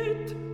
it